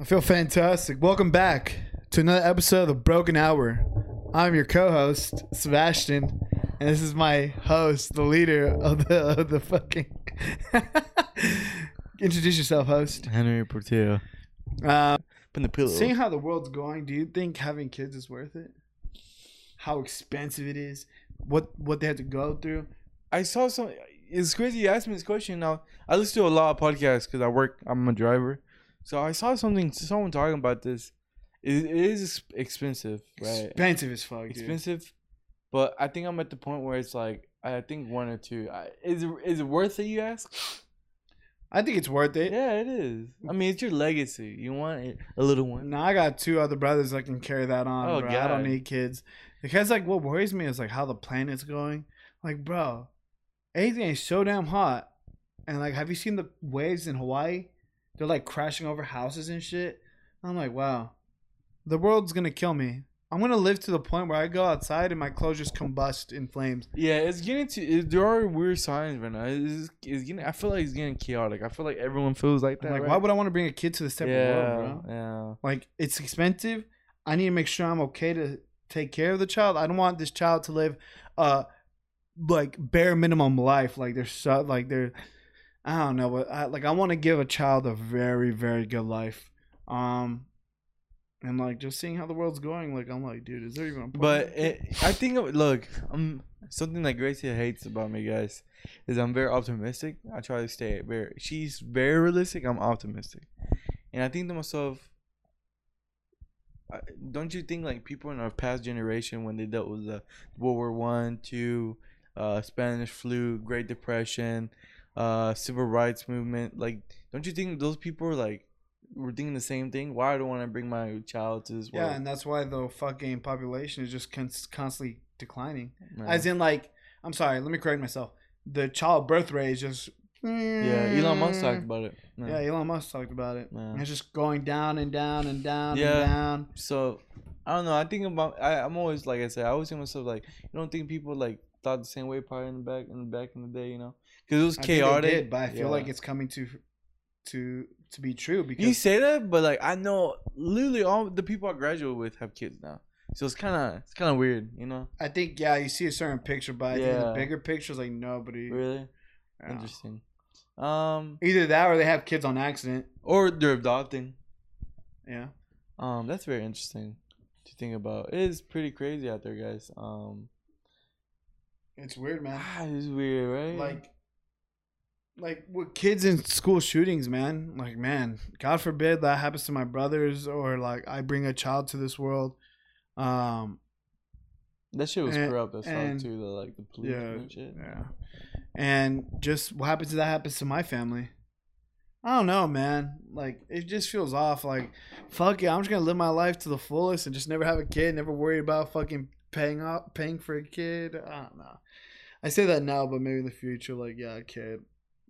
I feel fantastic. Welcome back to another episode of the Broken Hour. I'm your co-host Sebastian, and this is my host, the leader of the of the fucking. Introduce yourself, host. Henry Portillo. Um, Put the pillow. seeing how the world's going, do you think having kids is worth it? How expensive it is, what what they have to go through. I saw some. It's crazy. You asked me this question. Now I listen to a lot of podcasts because I work. I'm a driver, so I saw something. Someone talking about this. It, it is expensive, right? Expensive as fuck, dude. Expensive, but I think I'm at the point where it's like I think one or two. I, is it, is it worth it? You ask. I think it's worth it. Yeah, it is. I mean, it's your legacy. You want it, a little one. No, I got two other brothers that can carry that on. Oh, bro. I don't need kids. Because like what worries me is like how the planet's going. Like, bro, everything is so damn hot. And like, have you seen the waves in Hawaii? They're like crashing over houses and shit. I'm like, wow, the world's gonna kill me. I'm gonna live to the point where I go outside and my clothes just combust in flames. Yeah, it's getting to. It, there are weird signs right now. It's, it's getting. I feel like it's getting chaotic. I feel like everyone feels like that. I'm like, right? why would I want to bring a kid to this type yeah, of world, bro? yeah. Like it's expensive. I need to make sure I'm okay to take care of the child. I don't want this child to live uh like bare minimum life. Like they're so like they're I don't know, but I like I want to give a child a very, very good life. Um and like just seeing how the world's going, like I'm like, dude, is there even a point? But it, I think look, um, something that Gracie hates about me, guys, is I'm very optimistic. I try to stay very. She's very realistic. I'm optimistic, and I think to myself, don't you think like people in our past generation when they dealt with the World War One, Two, uh, Spanish flu, Great Depression, uh, Civil Rights Movement, like, don't you think those people are like were thinking the same thing? Why do I want to bring my child to this world? yeah, and that's why the fucking population is just con- constantly declining. Yeah. As in like I'm sorry, let me correct myself. The child birth rate is just Yeah, Elon Musk talked about it. Yeah, Elon Musk talked about it. Yeah. It's just going down and down and down Yeah. and down. So I don't know. I think about. I, I'm always like I said. I always think myself like, you don't think people like thought the same way probably in the back in the back in the day, you know? Because it was I chaotic. did, but I feel Yeah. like it's coming to to to be true because You say that, but like I know literally all the people I graduate with have kids now. So it's kind of it's kind of weird, you know? I think yeah, you see a certain picture, but I think the Yeah. bigger pictures like nobody. Really Yeah. interesting. Um, Either that or they have kids on accident. or they're adopting. Yeah. Um, that's very interesting to think about. It is pretty crazy out there, guys. Um, It's weird, man. ah, it's weird, right? Like like with kids in school shootings, man. Like man, God forbid that happens to my brothers or like I bring a child to this world. Um that shit was and- corrupt as fuck too. The like the police yeah, and shit. Yeah. And just what happens to that happens to my family. I don't know, man. Like it just feels off. Like, fuck it, I'm just gonna live my life to the fullest and just never have a kid, never worry about fucking paying up paying for a kid. I don't know. I say that now, but maybe in the future, like, yeah, a kid.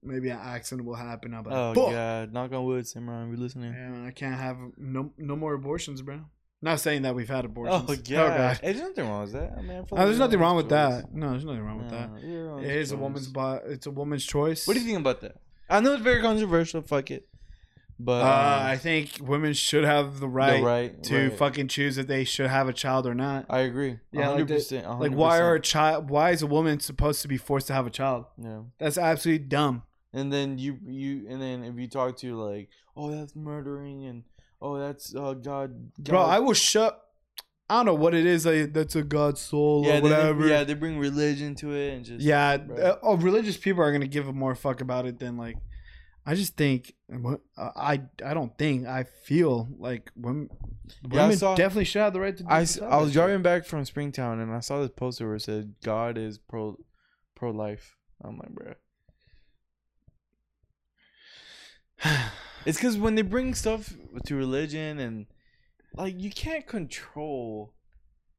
Maybe an accident will happen. I'll be like, Oh "Fuck." god, knock on wood, Simran, we listening. Yeah, man, I can't have no no more abortions, bro. Not saying that we've had oh, abortions. Oh god, there's nothing wrong with that. I mean, I Oh, there's nothing wrong with choice. that. No, there's nothing wrong with that. No, everyone's It is a woman's body. It's a woman's choice. What do you think about that? I know it's very controversial. Fuck it, but Uh, um, I think women should have the the right, right to right. fucking choose if they should have a child or not. I agree. Yeah, Yeah, like hundred the- percent. Like, why are a child? Why is a woman supposed to be forced to have a child? yeah? That's absolutely dumb. And then you you and then if you talk to like, oh that's murdering and oh that's uh God, God. Bro, I will shut. I don't know what it is. Like, that's a God's soul yeah or they- whatever. yeah they bring religion to it and just yeah. Bro. uh, oh, religious people are gonna give a more fuck about it than like. I just think. what- I I don't think. I feel like women. Yeah, Women saw- definitely should have the right to. do I, I was driving back from Springtown and I saw this poster where it said God is pro pro life. I'm like, bro. It's because when they bring stuff to religion and like you can't control.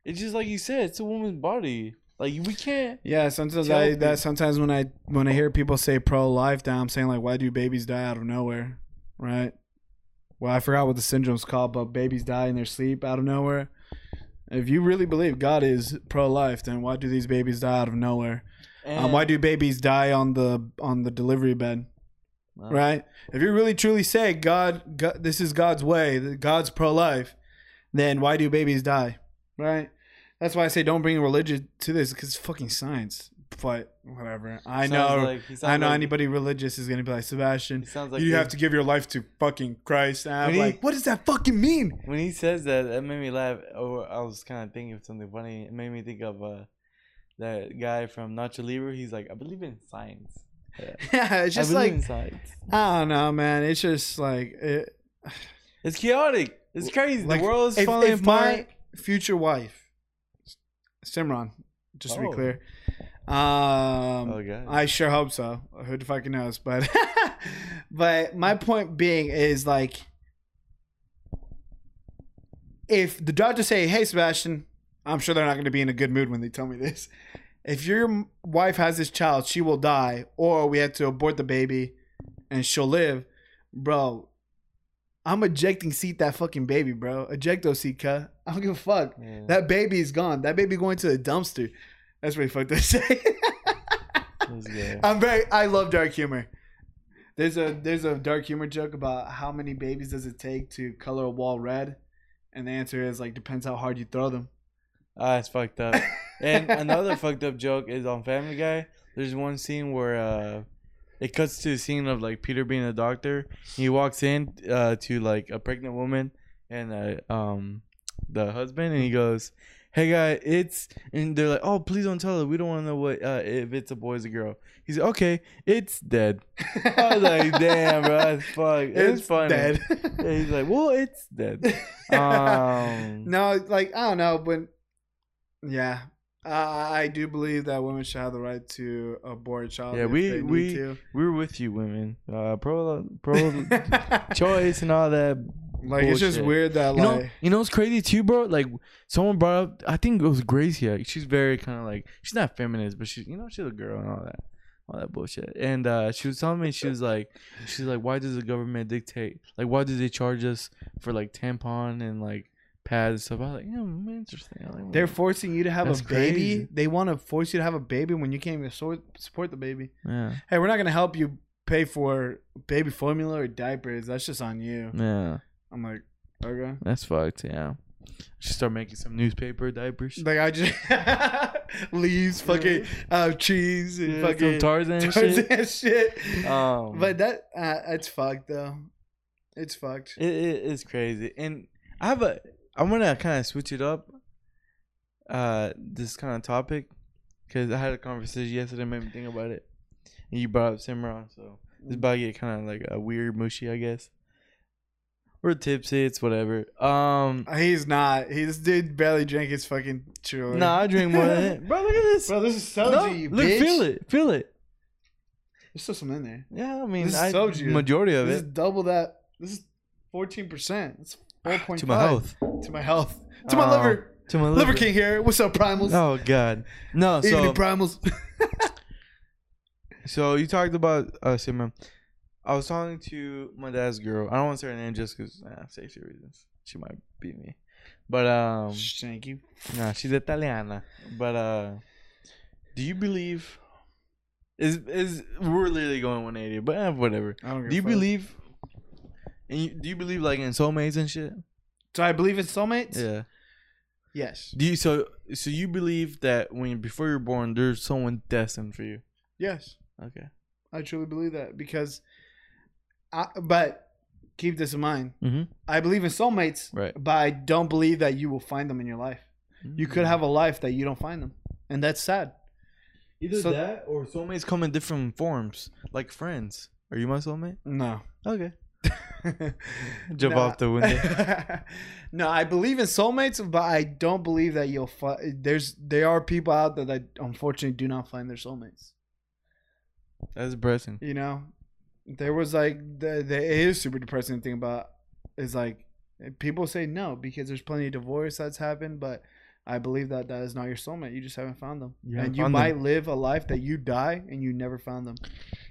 It's just like you said, it's a woman's body. Like we can't. Yeah, sometimes I that sometimes when I when I hear people say pro life, I'm saying like, why do babies die out of nowhere, right? Well, I forgot what the syndrome's called, but babies die in their sleep out of nowhere. If you really believe God is pro life, then why do these babies die out of nowhere? Um, why do babies die on the on the delivery bed? Wow. right? If you really truly say God, God this is God's way, God's pro life, then why do babies die, right? That's why I say don't bring religion to this because it's fucking science. But whatever, I know, like- I know like- anybody religious is gonna be like Sebastian. Like you have to give your life to fucking Christ. And I'm he- like, what does that fucking mean? When he says that, that made me laugh. Or I was kind of thinking of something funny. It made me think of uh, that guy from Nacho Libre. He's like, I believe in science. Yeah. Yeah, it's just I believe like in science. I don't know, man. It's just like it, It's chaotic. It's crazy. the world is if, falling if apart. my future wife, Simran, just to Oh. be clear, um, Oh, God. I sure hope so. Who the fucking knows? But but my point being is like if the doctors say, "Hey, Sebastian," I'm sure they're not going to be in a good mood when they tell me this. If your wife has this child, she will die, or we have to abort the baby, and she'll live, bro. I'm ejecting seat that fucking baby, bro. Ejecto seat, cut. I don't give a fuck. Yeah. That baby is gone. That baby going to the dumpster. That's really fucked say. I'm very. I love dark humor. There's a there's a dark humor joke about how many babies does it take to color a wall red, and the answer is like depends how hard you throw them. Ah, it's fucked up. And another fucked up joke is on Family Guy. There's one scene where uh, it cuts to a scene of like Peter being a doctor. He walks in uh, to like a pregnant woman and uh, um the husband, and he goes, "Hey guy, it's," and they're like, "Oh, please don't tell her. We don't want to know what uh, if it's a boy or a girl." He's like, "Okay, it's dead." I was like, "Damn, bro, that's fuck. It's, funny." dead. Yeah, he's like, "Well, it's dead." Um, no, like I don't know, but yeah, I I do believe that women should have the right to abort a child. Yeah, we- we-. We're with you, women. Uh, pro pro choice and all that. like it's just weird that You know, like you know what's crazy too, bro? Like someone brought up, I think it was Gracie. Like, she's very kind of like she's not feminist, but she's you know she's a girl and all that, all that bullshit. And uh, she was telling me she was like, she's like, why does the government dictate? Like, why do they charge us for like tampon and like pads stuff? I was like, yeah, interesting. Like, they're forcing you to have That's a baby. crazy. They want to force you to have a baby when you can't even support the baby. yeah, Hey, we're not gonna help you pay for baby formula or diapers. That's just on you. yeah, I'm like, okay. that's fucked. Yeah, should start making some newspaper diapers. Like I just leaves fucking uh, cheese and Yeah, fucking Tarzan, Tarzan shit. shit. Um, But that uh, it's fucked though. It's fucked. It, it is crazy, and I have a. I'm gonna kind of switch it up. Uh, this kind of topic, because I had a conversation yesterday, made me think about it, and you brought up Simran, so this about to get kind of like a weird mushy, I guess. We're tipsy, it's whatever. Um, He's not. He, this dude barely drank his fucking chiller. no, nah, I drink more than it, bro. Look at this. Bro, this is soju, No, you look, bitch. feel it, feel it. There's still some in there. Yeah, I mean, This I, majority of This is it. double that. This is 14% to my health. To my health. To my oh, liver. To my Liver King here. What's up, primals? Oh god. No, so Evening primals. So you talked about uh Simon. I was talking to my dad's girl. I don't want to say her name just because uh, safety reasons. She might beat me. But um Thank you. no, she's Italiana. But uh do you believe is is we're literally going 180, but eh, whatever. I don't Do you believe and you, do you believe like in soulmates and shit? Do I believe in soulmates? Yeah. Yes. Do you so so you believe that when before you're born there's someone destined for you? Yes. Okay. I truly believe that because, I, but keep this in mind. Mhm. I believe in soulmates, Right. but I don't believe that you will find them in your life. You could have a life that you don't find them, and that's sad. Either So- that or soulmates come in different forms, like friends. Are you my soulmate? No. Okay. Jump Nah. off the window. no, I believe in soulmates, but I don't believe that you'll find. There's there are people out there that unfortunately do not find their soulmates. That's depressing. You know, there was like the, the it is super depressing thing about is like people say no because there's plenty of divorce that's happened, but I believe that that is not your soulmate. You just haven't found them, You and you might them. live a life that you die and you never found them.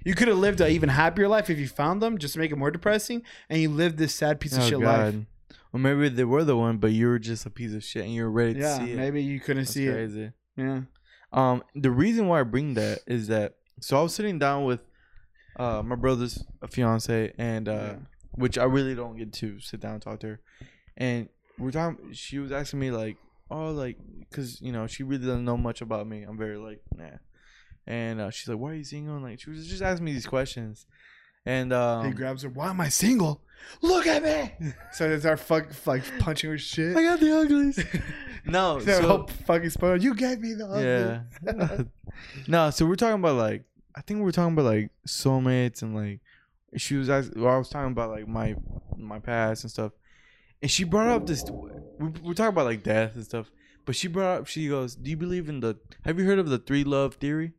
You could have lived an even happier life if you found them, just to make it more depressing, and you lived this sad piece of shit life. Or maybe they were the one, but you were just a piece of shit and you were ready to see it. maybe you couldn't That's see it. Yeah. Um, the reason why I bring that is that so I was sitting down with uh, my brother's fiance, and uh, Yeah. which I really don't get to sit down and talk to her. And we're talking. She was asking me like, oh, like, cause you know she really doesn't know much about me. I'm very like, nah. And uh, she's like, why are you single? And like, she was just asking me these questions. And um, he grabs her. Why am I single? Look at me. so it's our fuck like punching her shit. I got the uglies. no, So, so fucking spoiler. You gave me the yeah. ugly. no, so we're talking about like I think we're talking about like soulmates and like she was asking, well, I was talking about like my my past and stuff, and she brought up this. We we're talking about like death and stuff, but she brought up. She goes, "Do you believe in the? Have you heard of the three love theory?"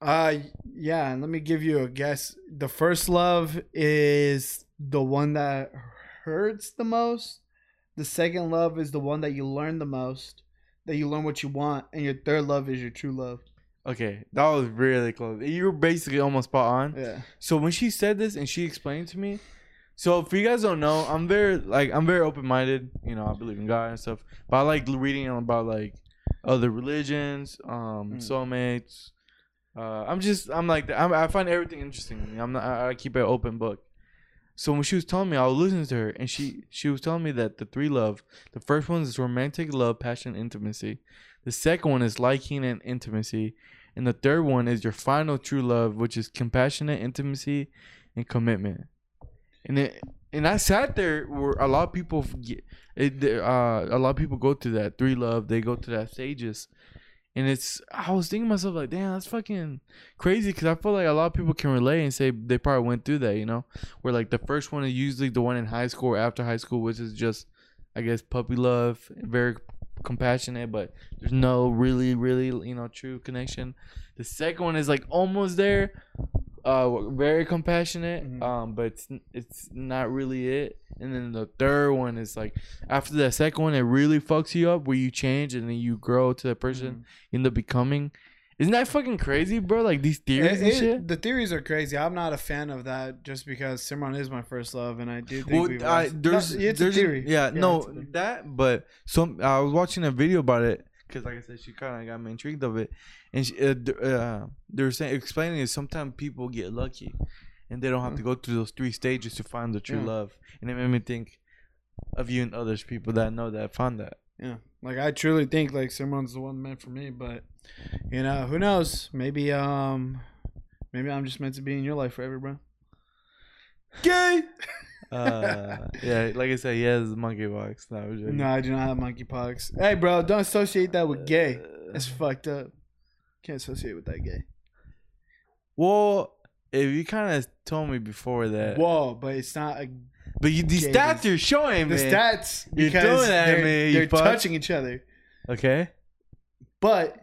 Uh, yeah, and let me give you a guess. The first love is the one that hurts the most. The second love is the one that you learn the most, that you learn what you want, and your third love is your true love. Okay, that was really close. You were basically almost spot on. Yeah. So when she said this and she explained to me, so if you guys don't know, I'm very like I'm very open minded. You know, I believe in God and stuff, but I like reading about like other religions, um, Mm. soulmates. Uh, I'm just I'm like I'm, I find everything interesting. I'm not, I, keep an open book. So when she was telling me, I was listening to her, and she she was telling me that the three love, the first one is romantic love, passion, intimacy. The second one is liking and intimacy, and the third one is your final true love, which is compassionate intimacy and commitment. And it, and I sat there where a lot of people get, it, uh, a lot of people go through that three love. They go through that stages, and it's. I was thinking to myself like, damn, that's fucking crazy because I feel like a lot of people can relate and say they probably went through that. You know, where like the first one is usually the one in high school or after high school, which is just, I guess, puppy love, very compassionate, but there's no really, really, you know, true connection. The second one is like almost there, uh, very compassionate, Mhm. um, but it's it's not really it. And then the third one is like after the second one, it really fucks you up where you change and then you grow to the person you end up becoming. Isn't that fucking crazy, bro? Like these theories It- and it- shit. the theories are crazy. I'm not a fan of that just because Simran is my first love, and I do think Well, we've I, there's No, it's there's a theory. yeah, it's no theory. that but some I was watching a video about it because like I said she kind of got me intrigued of it and she, uh, uh, they were saying explaining is sometimes people get lucky and they don't have to go through those three stages to find the true Yeah. love and it made me think of you and others people that know that found that Yeah, like I truly think like someone's the one meant for me, but you know who knows? Maybe um, maybe I'm just meant to be in your life forever, bro. Gay. uh yeah like I said he has the monkeypox no, I joking. No, I do not have monkeypox. Hey, bro, don't associate that with gay. Uh, That's fucked up. Can't associate with that gay. well if you kind of told me before that Whoa, but it's not a, but you, these Gay stats you're showing the me stats You're doing that they're, me, you they're fuck. touching each other, okay but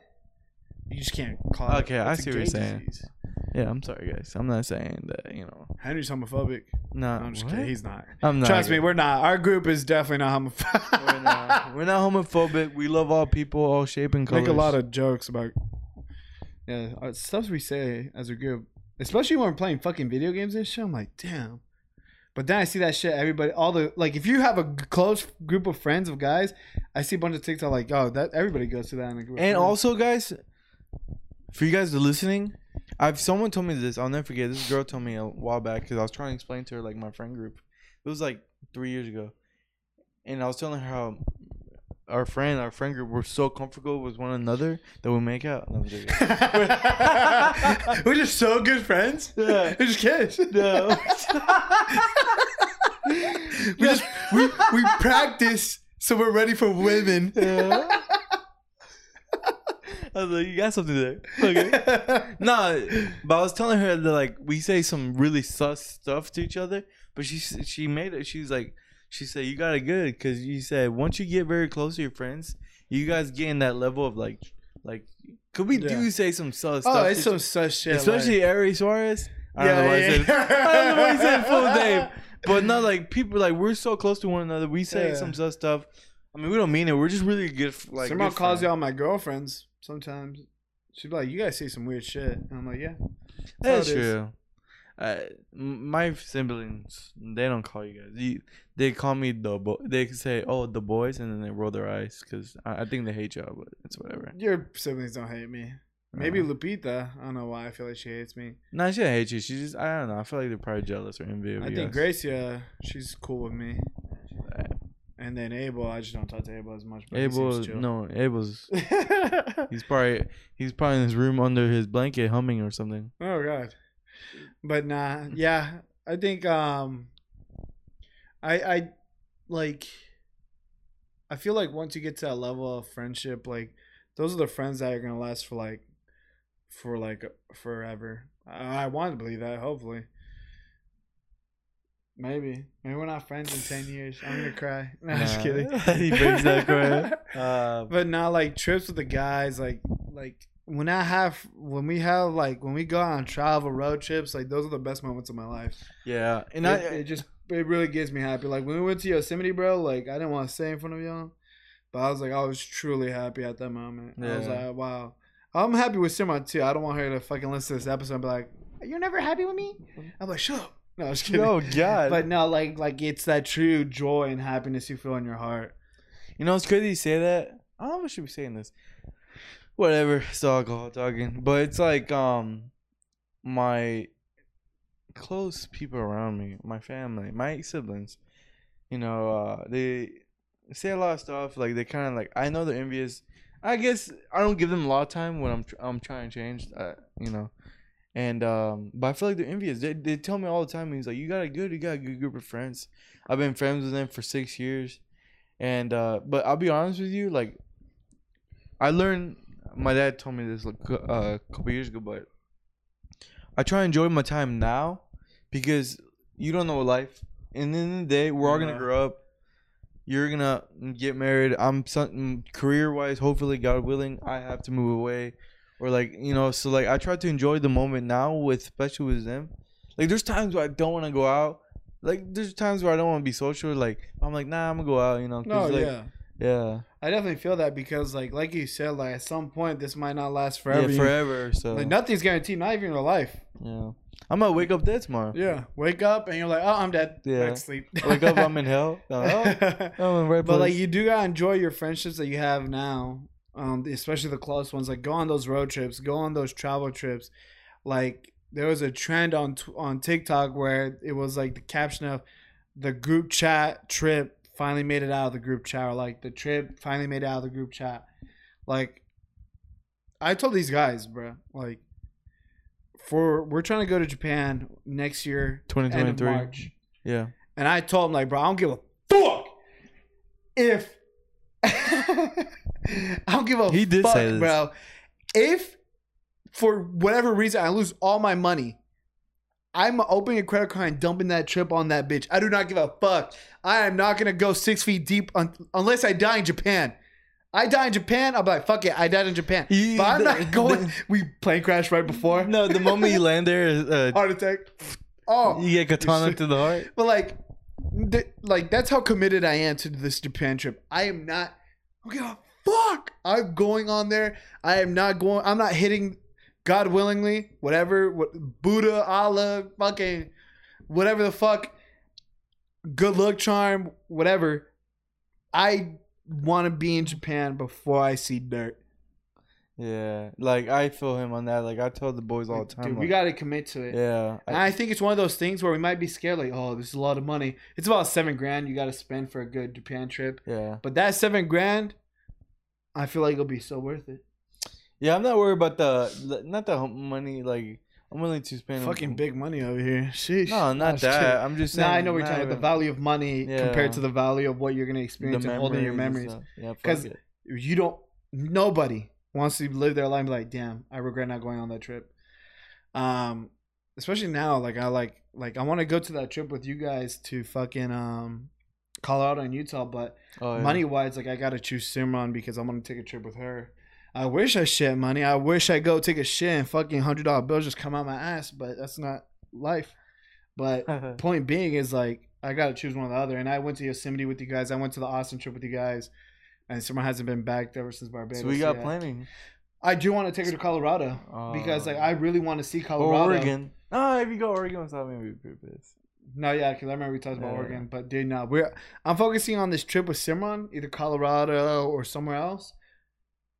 you just can't call. Okay, it, I it's a see what you're saying. disease. Yeah, I'm sorry, guys. I'm not saying that, you know. Henry's homophobic. No, No, I'm just what? kidding. He's not. I'm not. Trust me, we're not. Our group is definitely not homophobic. we're not. We're not homophobic. We love all people, all shape and colors. make a lot of jokes about yeah uh, stuff we say as a group, especially when we're playing fucking video games and shit. I'm like, damn. But then I see that shit. Everybody, all the like, if you have a close group of friends of guys, I see a bunch of TikTok like, oh, that everybody goes to that in a group. And also, guys, for you guys that are listening, I've someone told me this. I'll never forget. This girl told me a while back because I was trying to explain to her like my friend group. It was like three years ago, and I was telling her how our friend, our friend group, we're so comfortable with one another that we make out. No, joking. we're just so good friends. Yeah. We're just kids. No. we just we, we practice so we're ready for women. Yeah. I was like, you got something there. Okay. no, but I was telling her that like we say some really sus stuff to each other, but she she made it. She's like, she said you got it good because you said once you get very close to your friends, you guys get in that level of like, like, could we Yeah. do say some sus stuff? Oh, stuff? it's some such shit. especially Ari Suarez. I don't Yeah, know why I yeah, said. yeah. I don't know why I said full name, but not like people like we're so close to one another. We say Yeah. some sus stuff. I mean, we don't mean it. We're just really good. Like, Someone calls y'all my girlfriends sometimes. She'd be like, "You guys say some weird shit," and I'm like, "Yeah." That's is. true. Uh, my siblings, they don't call you guys. You, they call me the boy. They say, "Oh, the boys," and then they roll their eyes because I, I think they hate y'all, but it's whatever. Your siblings don't hate me. Maybe Uh, Lupita. I don't know why. I feel like she hates me. Nah, she hates you. She just I don't know. I feel like they're probably jealous or envy I think. Gracia, she's cool with me. And then Abel, I just don't talk to Abel as much. But he Abel, no, Abel's he's probably he's probably in his room under his blanket humming or something. Oh god. But nah, yeah. I think um I I like I feel like once you get to that level of friendship, like those are the friends that are gonna last for like for like forever. I, I want to believe that, hopefully. Maybe. Maybe we're not friends in ten years. I'm gonna cry. No, just kidding. he breaks that cry. Uh, but not like trips with the guys like like when i have when we have like when we go on travel road trips like those are the best moments of my life yeah, and and I it, it just it really gets me happy like when we went to yosemite bro like i didn't want to say in front of y'all but i was like i was truly happy at that moment Yeah. i was like wow i'm happy with Simran too i don't want her to fucking listen to this episode and be like you're never happy with me i'm like shut up no i'm just kidding no God. but no like like it's that true joy and happiness you feel in your heart You know, it's crazy you say that. I don't know if I should be saying this. Whatever, it's alcohol talking. But it's like um my close people around me, my family, my siblings, you know, uh they say a lot of stuff. Like they kind of like I know they're envious. I guess I don't give them a lot of time when I'm tr- I'm trying to change. Uh, you know. And um, but I feel like they're envious. They, they tell me all the time. He's like, "You got a good, you got a good group of friends." I've been friends with them for six years, and uh, but I'll be honest with you, like I learned. My dad told me this like, uh, a couple years ago, but I try to enjoy my time now because you don't know life. And in the day, we're all gonna grow up. You're gonna get married. I'm something career wise. Hopefully, God willing, I have to move away, or like you know. So like, I try to enjoy the moment now with, especially with them. Like, there's times where I don't want to go out. Like, there's times where I don't want to be social. Like, I'm like, nah, I'm gonna go out. You know. no like, yeah yeah. I definitely feel that because like like you said, like at some point this might not last forever. Yeah, forever. So Like nothing's guaranteed, not even your life. yeah, I might wake up dead tomorrow. Yeah. Wake up and you're like, oh, I'm dead. Yeah. Back sleep. Wake up, I'm in hell. Oh, I'm in right but like you do gotta enjoy your friendships that you have now, um, especially the close ones. Like go on those road trips, go on those travel trips. Like there was a trend on on TikTok where it was like the caption of the group chat trip finally made it out of the group chat, or like the trip finally made it out of the group chat. Like I told these guys, bro, like for we're trying to go to Japan next year, 2023. March. Yeah. And I told them like, bro, I don't give a fuck if I don't give a He did fuck, say this. bro. If for whatever reason I lose all my money, I'm opening a credit card and dumping that trip on that bitch. I do not give a fuck. I am not gonna go six feet deep un- unless I die in Japan. I die in Japan. I'll be like, fuck it, I died in Japan. But I'm the- not going. We plane crash right before. No, the moment you land there, uh, Heart attack. Oh, you get katana to the heart. but like, th- like that's how committed I am to this Japan trip. I am not. I don't give a fuck. I'm going on there. I am not going. I'm not hitting. God willingly, whatever. What Buddha, Allah, fucking, whatever the fuck. Good luck charm, whatever. I want to be in Japan before I see dirt. Yeah, like I feel him on that. Like I tell the boys all the time. Dude, we like, got to commit to it. yeah, And I, I think it's one of those things where we might be scared, like, oh, this is a lot of money. It's about seven grand you got to spend for a good Japan trip. yeah, But that seven grand, I feel like it'll be so worth it. yeah. I'm not worried about the not the money. Like I'm willing to spend Fucking big money over here. Sheesh. No, not that. kidding. I'm just saying. Nah, I know not talking about. The value of money Yeah. compared to the value of what you're gonna experience and holding your memories memories. and stuff. Yeah, 'Cause- fuck it. You don't. Nobody wants to live their life and be like, damn, I regret not going on that trip. Um, especially now, like I like like I want to go to that trip with you guys to fucking um Colorado and Utah, but Oh, yeah. money wise, like I gotta choose Simran because I'm gonna take a trip with her. I wish I shit money. I wish I go take a shit and fucking hundred dollar bills just come out my ass, but that's not life. But uh-huh. point being is like I gotta choose one or the other. And I went to Yosemite with you guys. I went to the Austin trip with you guys, and Simran hasn't been back ever since Barbados. so we got yet. plenty. I do want to take her to Colorado oh. because like I really want to see Colorado. Oregon. No, if you go Oregon without me, we'd be pissed. No, yeah, because I remember we talked about Yeah. Oregon, but dude, no, we're I'm focusing on this trip with Simran, either Colorado or somewhere else.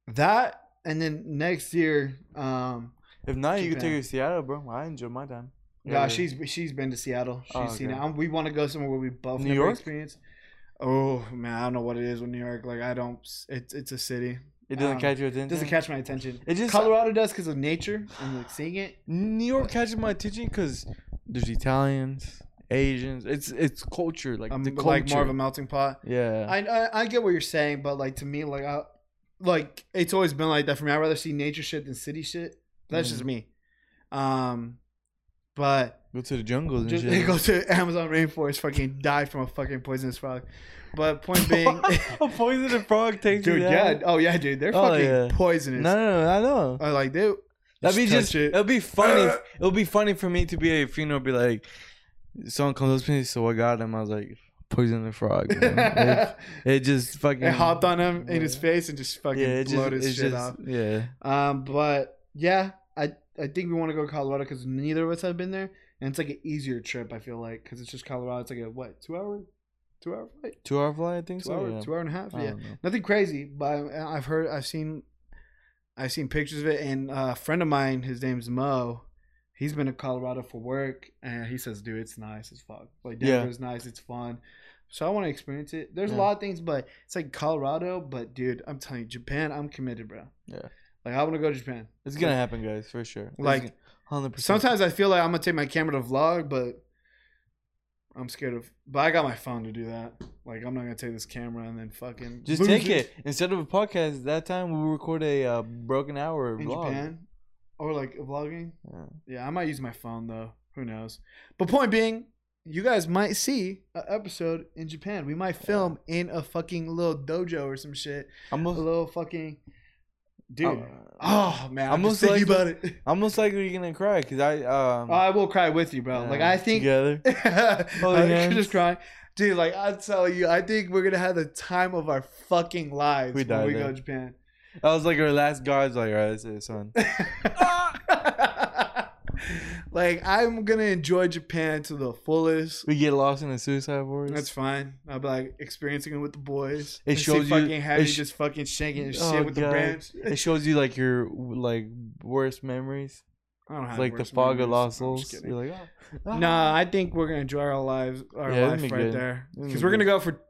That and then next year, um, If not, you could Japan. take her to Seattle, bro. I enjoyed my time. yeah, she's she's been to Seattle. She's Oh, seen it. okay. Um, we want to go somewhere where we both New York? experience. Oh man, I don't know what it is with New York. Like I don't. It's it's a city. It doesn't um, catch your attention. Doesn't catch my attention. It just Colorado does because of nature and like seeing it. New York catches my attention because there's Italians, Asians. It's it's culture, like I'm the culture. like more of a melting pot. yeah. I, I I get what you're saying, but like to me, like I, like it's always been like that for me. I'd rather see nature shit than city shit. That's Mhm. just me. Um, but go to the jungles and just shit. go to Amazon rainforest, fucking die from a fucking poisonous frog. But point being, a poisonous frog takes dude, yeah, oh yeah, dude, they're Oh, fucking yeah. poisonous. No, no, no, I know. I like they. That'd be just. it. It'll be funny. it'll be funny for me to be at a funeral, be like, someone comes up to me, so I got him. I was like, poison the frog. it, it just fucking. It hopped on him in his face and just fucking Yeah, just, blowed his shit just, off. yeah. Um, but yeah, I I think we want to go to Colorado because neither of us have been there, and it's like an easier trip. I feel like because it's just Colorado. It's like a what two hour, two hour flight, Two hour flight, I think two so. hour, yeah. two hour and a half. I Yeah, nothing crazy, but I've heard, I've seen, I've seen pictures of it, and a friend of mine, his name's Mo. He's been to Colorado for work, and he says, "Dude, it's nice as fuck. Like Yeah. Denver's nice. It's fun." So I want to experience it. There's a lot of things, but it's like Colorado. But dude, I'm telling you, Japan, I'm committed, bro. Yeah. Like I want to go to Japan. It's gonna happen, guys, for sure. Like, hundred percent. Sometimes I feel like I'm gonna take my camera to vlog, but I'm scared of. But I got my phone to do that. Like I'm not gonna take this camera and then fucking just take it instead of a podcast. That time we record a uh, broken hour in vlog. Japan or like vlogging. Yeah. Yeah, I might use my phone though. Who knows? But point being, you guys might see an episode in Japan. We might film in a fucking little dojo or some shit. I'm A most, little fucking dude. uh, oh man, I'm I'm just thinking about likely- it. I'm most likely gonna cry because I um. I will cry with you, bro. yeah, like I think together. I hands. just cry. Dude, like I'm telling you, I think we're gonna have the time of our fucking lives We when we there. go to Japan. That was like our last guards. Like, all right, that's it, son. Like I'm gonna enjoy Japan to the fullest. We get lost in the suicide forest. That's fine. I'll be like experiencing it with the boys. It And see shows you- fucking it sh- just fucking shaking Oh, shit with the God. branch. it shows you like your like worst memories. I don't It's have like the fog of lost souls. You're like, oh. Nah, ah. I think we're gonna enjoy our lives, our Yeah, life right good. there. Because we're gonna go for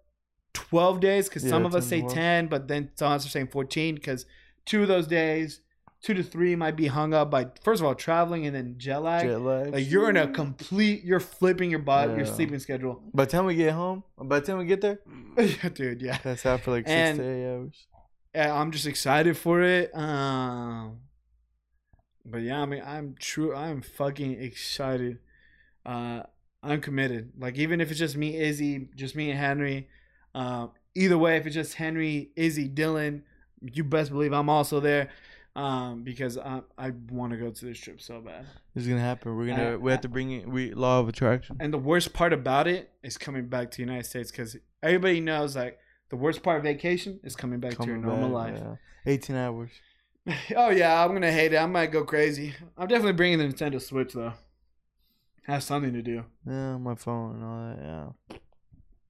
twelve days. Because some of us say 12. ten, but then some of us are saying fourteen. Because two of those days, two to three, might be hung up by first of all traveling and then jet lag. jet lag. Like you're in a complete, you're flipping your body, your sleeping schedule. By the time we get home, by the time we get there, yeah, dude. Yeah, that's out for like six And- to eight hours. Yeah, I'm just excited for it. Um, but yeah, I mean, I'm true. I'm fucking excited. Uh, I'm committed. Like even if it's just me, Izzy, just me and Henry. Uh, either way, if it's just Henry, Izzy, Dylan, you best believe I'm also there. Um, because I I want to go to this trip so bad. It's gonna happen. We're gonna I- we have to bring it. We law of attraction. And the worst part about it is coming back to the United States because everybody knows like the worst part of vacation is coming back to your normal back, life. yeah. Eighteen hours. Oh yeah, I'm gonna hate it. I might go crazy. I'm definitely bringing the Nintendo Switch though. Has something to do. Yeah, my phone and all that.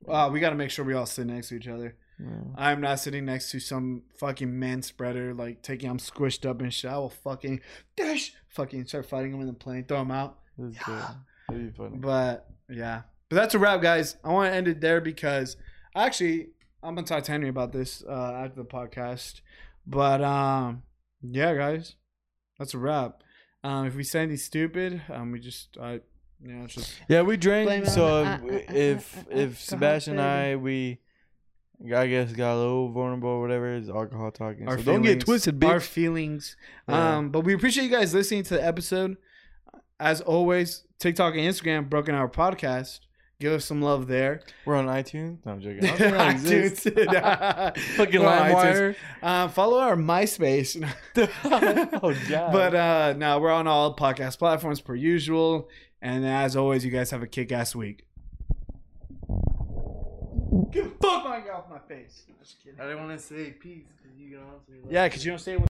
Yeah. Uh, we gotta make sure we all sit next to each other. Yeah. yeah. I'm not sitting next to some fucking man spreader like taking I'm squished up and shit. I will fucking dash, fucking start fighting him in the plane, throw him out. That's good. That'd be funny. But yeah, but that's a wrap, guys. I want to end it there because actually I'm gonna talk to Henry about this uh, after the podcast. But um, yeah, guys, that's a wrap. Um, if we say anything stupid, um, we just I, you know, it's just Yeah, we drank. Blame it So on the- uh, uh, if if, uh, uh, if Sebastian and. I we, I guess got a little vulnerable or whatever is alcohol talking. our so don't get feelings- twisted, Our feelings. Yeah. Um, but we appreciate you guys listening to the episode. As always, TikTok and Instagram, Broken Hour Podcast. Give us some love there. We're on iTunes. No, I'm joking. I don't think iTunes. Fucking We're on iTunes. LimeWire. Uh, follow our MySpace. oh god. But uh no, we're on all podcast platforms per usual. And as always, you guys have a kick ass week. Get the fuck off my face. Just kidding. I didn't want to say peace because you can also. Yeah, because you don't say it with